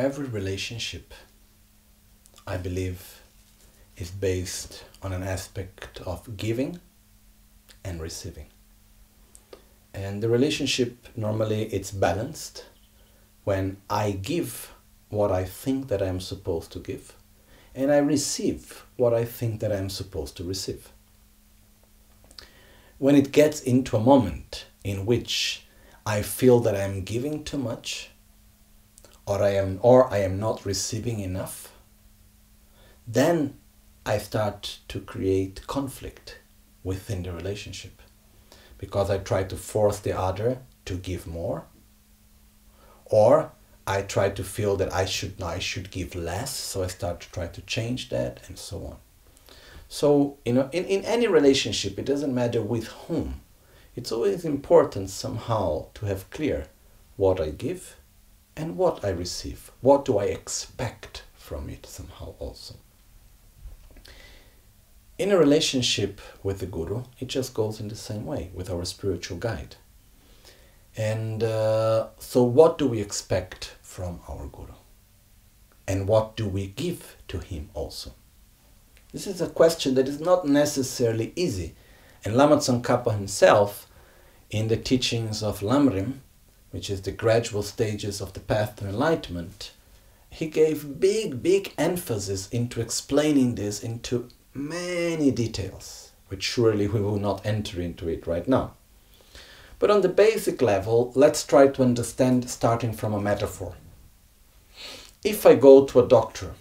every relationship, I believe, is based on an aspect of giving and receiving. And the relationship normally it's balanced when I give what I think that I'm supposed to give and I receive what I think that I'm supposed to receive. When it gets into a moment in which I feel that I'm giving too much or I am or I am not receiving enough, then I start to create conflict within the relationship. Because I try to force the other to give more or I try to feel that I should I should give less so I start to try to change that and so on. So you know in, in any relationship it doesn't matter with whom it's always important somehow to have clear what I give and what I receive what do I expect from it somehow also in a relationship with the Guru, it just goes in the same way with our spiritual guide. And uh, so, what do we expect from our Guru? And what do we give to him also? This is a question that is not necessarily easy. And Lama Tsongkhapa himself, in the teachings of Lamrim, which is the gradual stages of the path to enlightenment, he gave big, big emphasis into explaining this into many details, which surely we will not enter into it right now. But on the basic level, let's try to understand starting from a metaphor. If I go to a doctor,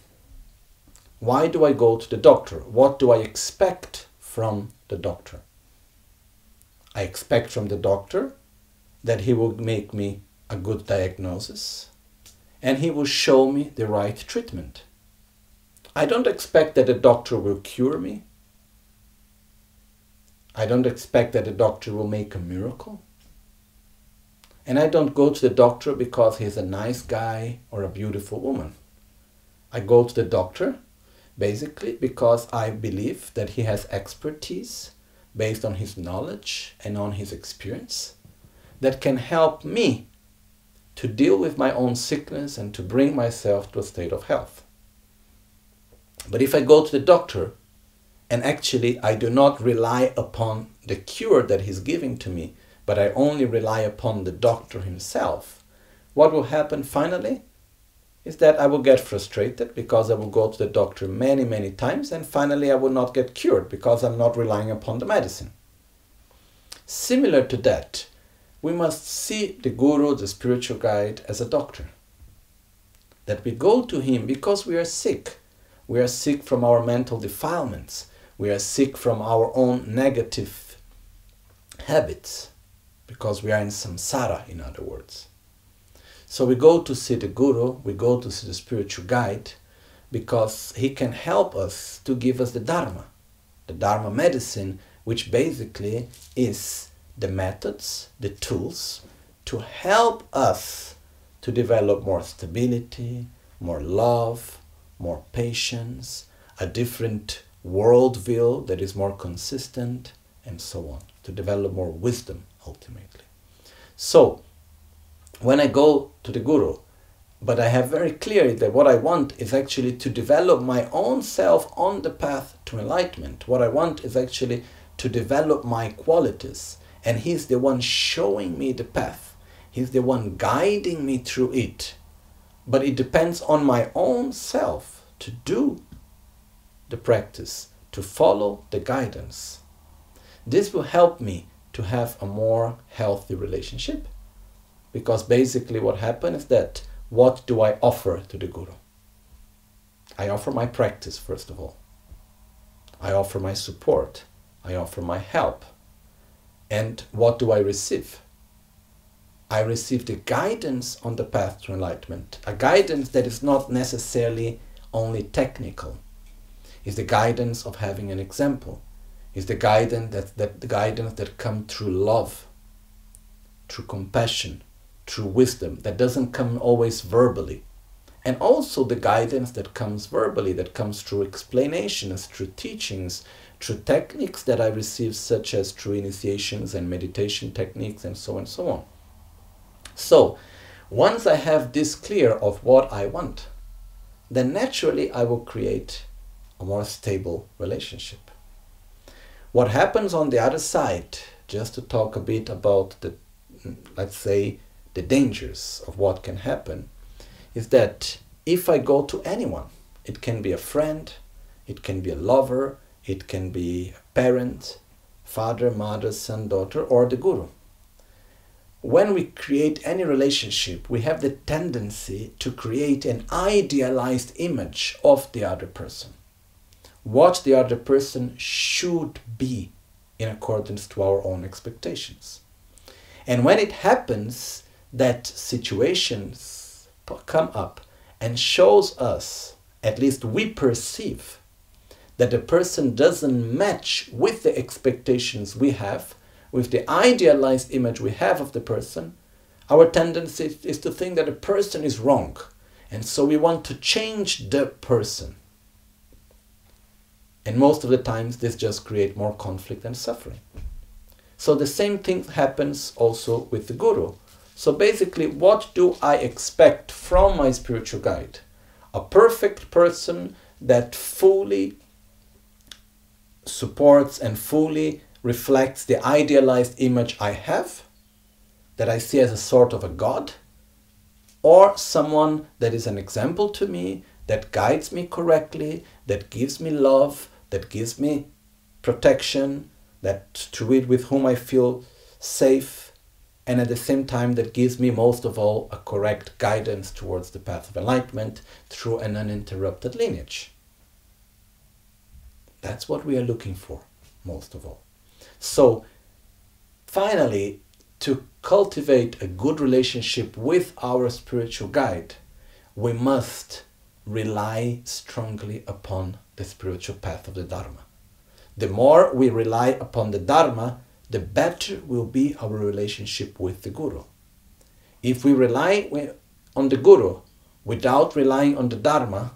why do I go to the doctor? What do I expect from the doctor? I expect from the doctor that he will make me a good diagnosis and he will show me the right treatment. I don't expect that a doctor will cure me. I don't expect that a doctor will make a miracle. And I don't go to the doctor because he's a nice guy or a beautiful woman. I go to the doctor basically because I believe that he has expertise based on his knowledge and on his experience that can help me to deal with my own sickness and to bring myself to a state of health. But if I go to the doctor and actually I do not rely upon the cure that he's giving to me, but I only rely upon the doctor himself, what will happen finally is that I will get frustrated because I will go to the doctor many, many times and finally I will not get cured because I'm not relying upon the medicine. Similar to that, we must see the guru, the spiritual guide, as a doctor. That we go to him because we are sick we are sick from our mental defilements. We are sick from our own negative habits because we are in samsara, in other words. So we go to see the guru, we go to see the spiritual guide because he can help us to give us the dharma, the dharma medicine, which basically is the methods, the tools to help us to develop more stability, more love, more patience, a different worldview that is more consistent, and so on, to develop more wisdom ultimately. So, when I go to the Guru, but I have very clear that what I want is actually to develop my own self on the path to enlightenment. What I want is actually to develop my qualities, and He's the one showing me the path. He's the one guiding me through it but it depends on my own self to do the practice, to follow the guidance. This will help me to have a more healthy relationship because basically what happens is that what do I offer to the Guru? I offer my practice first of all. I offer my support. I offer my help. And what do I receive? I receive the guidance on the path to enlightenment, a guidance that is not necessarily only technical. Is the guidance of having an example. Is the guidance that, that the guidance that comes through love, through compassion, through wisdom, that doesn't come always verbally. And also the guidance that comes verbally, that comes through explanations, through teachings, through techniques that I receive, such as through initiations and meditation techniques, and so on and so on. So, Once I have this clear of what I want, then naturally I will create a more stable relationship. What happens on the other side, just to talk a bit about the, let's say, the dangers of what can happen, is that if I go to anyone, it can be a friend, it can be a lover, it can be a parent, father, mother, son, daughter, or the guru. When we create any relationship, we have the tendency to create an idealized image of the other person. What the other person should be in accordance to our own expectations. And when it happens that situations come up and shows us, at least we perceive, that the person doesn't match with the expectations we have, with the idealized image we have of the person, our tendency is to think that the person is wrong. And so we want to change the person. And most of the times, this just creates more conflict and suffering. So the same thing happens also with the guru. So basically, what do I expect from my spiritual guide? A perfect person that fully supports and fully reflects the idealized image I have, that I see as a sort of a God, or someone that is an example to me, that guides me correctly, that gives me love, that gives me protection, that to it with whom I feel safe and at the same time that gives me most of all a correct guidance towards the path of enlightenment through an uninterrupted lineage. That's what we are looking for, most of all. So, finally, to cultivate a good relationship with our spiritual guide, we must rely strongly upon the spiritual path of the Dharma. The more we rely upon the Dharma, the better will be our relationship with the Guru. If we rely on the Guru without relying on the Dharma,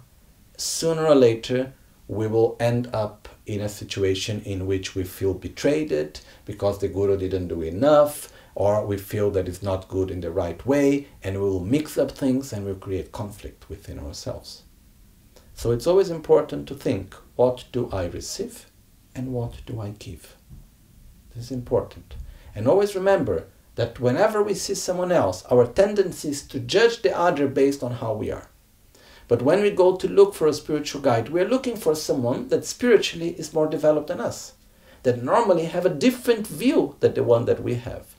sooner or later we will end up in a situation in which we feel betrayed because the Guru didn't do enough, or we feel that it's not good in the right way, and we will mix up things and we'll create conflict within ourselves. So it's always important to think what do I receive and what do I give? This is important. And always remember that whenever we see someone else, our tendency is to judge the other based on how we are. But when we go to look for a spiritual guide, we are looking for someone that spiritually is more developed than us, that normally have a different view than the one that we have.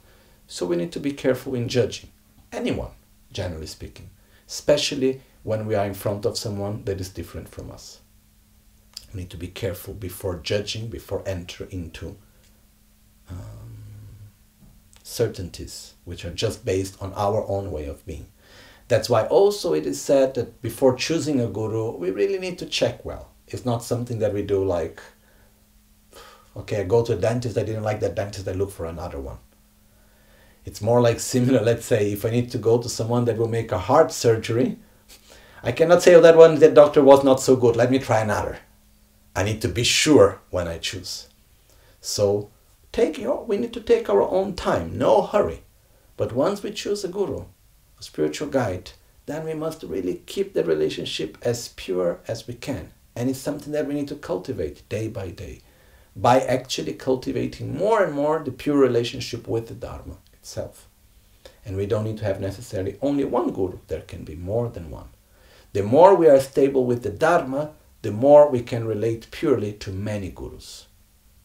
So we need to be careful in judging anyone, generally speaking, especially when we are in front of someone that is different from us. We need to be careful before judging, before entering into um, certainties which are just based on our own way of being. That's why also it is said that before choosing a guru, we really need to check well. It's not something that we do like, okay, I go to a dentist, I didn't like that dentist, I look for another one. It's more like similar, let's say, if I need to go to someone that will make a heart surgery, I cannot say, oh, that one, that doctor was not so good, let me try another. I need to be sure when I choose. So take your, we need to take our own time, no hurry. But once we choose a guru, a spiritual guide, then we must really keep the relationship as pure as we can. And it's something that we need to cultivate day by day by actually cultivating more and more the pure relationship with the Dharma itself. And we don't need to have necessarily only one guru, there can be more than one. The more we are stable with the Dharma, the more we can relate purely to many gurus.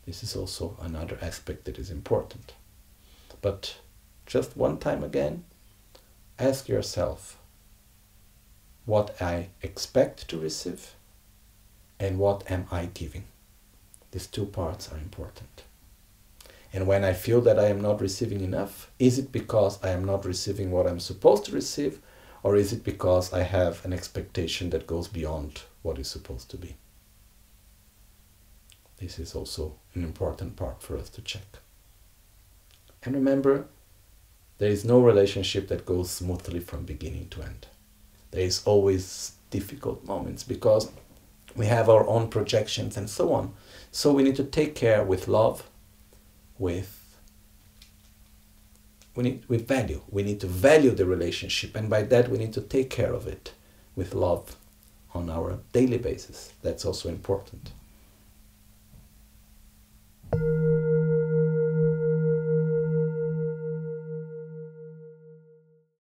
This is also another aspect that is important. But just one time again, ask yourself what I expect to receive and what am I giving. These two parts are important. And when I feel that I am not receiving enough, is it because I am not receiving what I'm supposed to receive, or is it because I have an expectation that goes beyond what is supposed to be? This is also an important part for us to check. And remember, there is no relationship that goes smoothly from beginning to end. There is always difficult moments because we have our own projections and so on. So we need to take care with love, with we need with value. We need to value the relationship, and by that we need to take care of it with love on our daily basis. That's also important.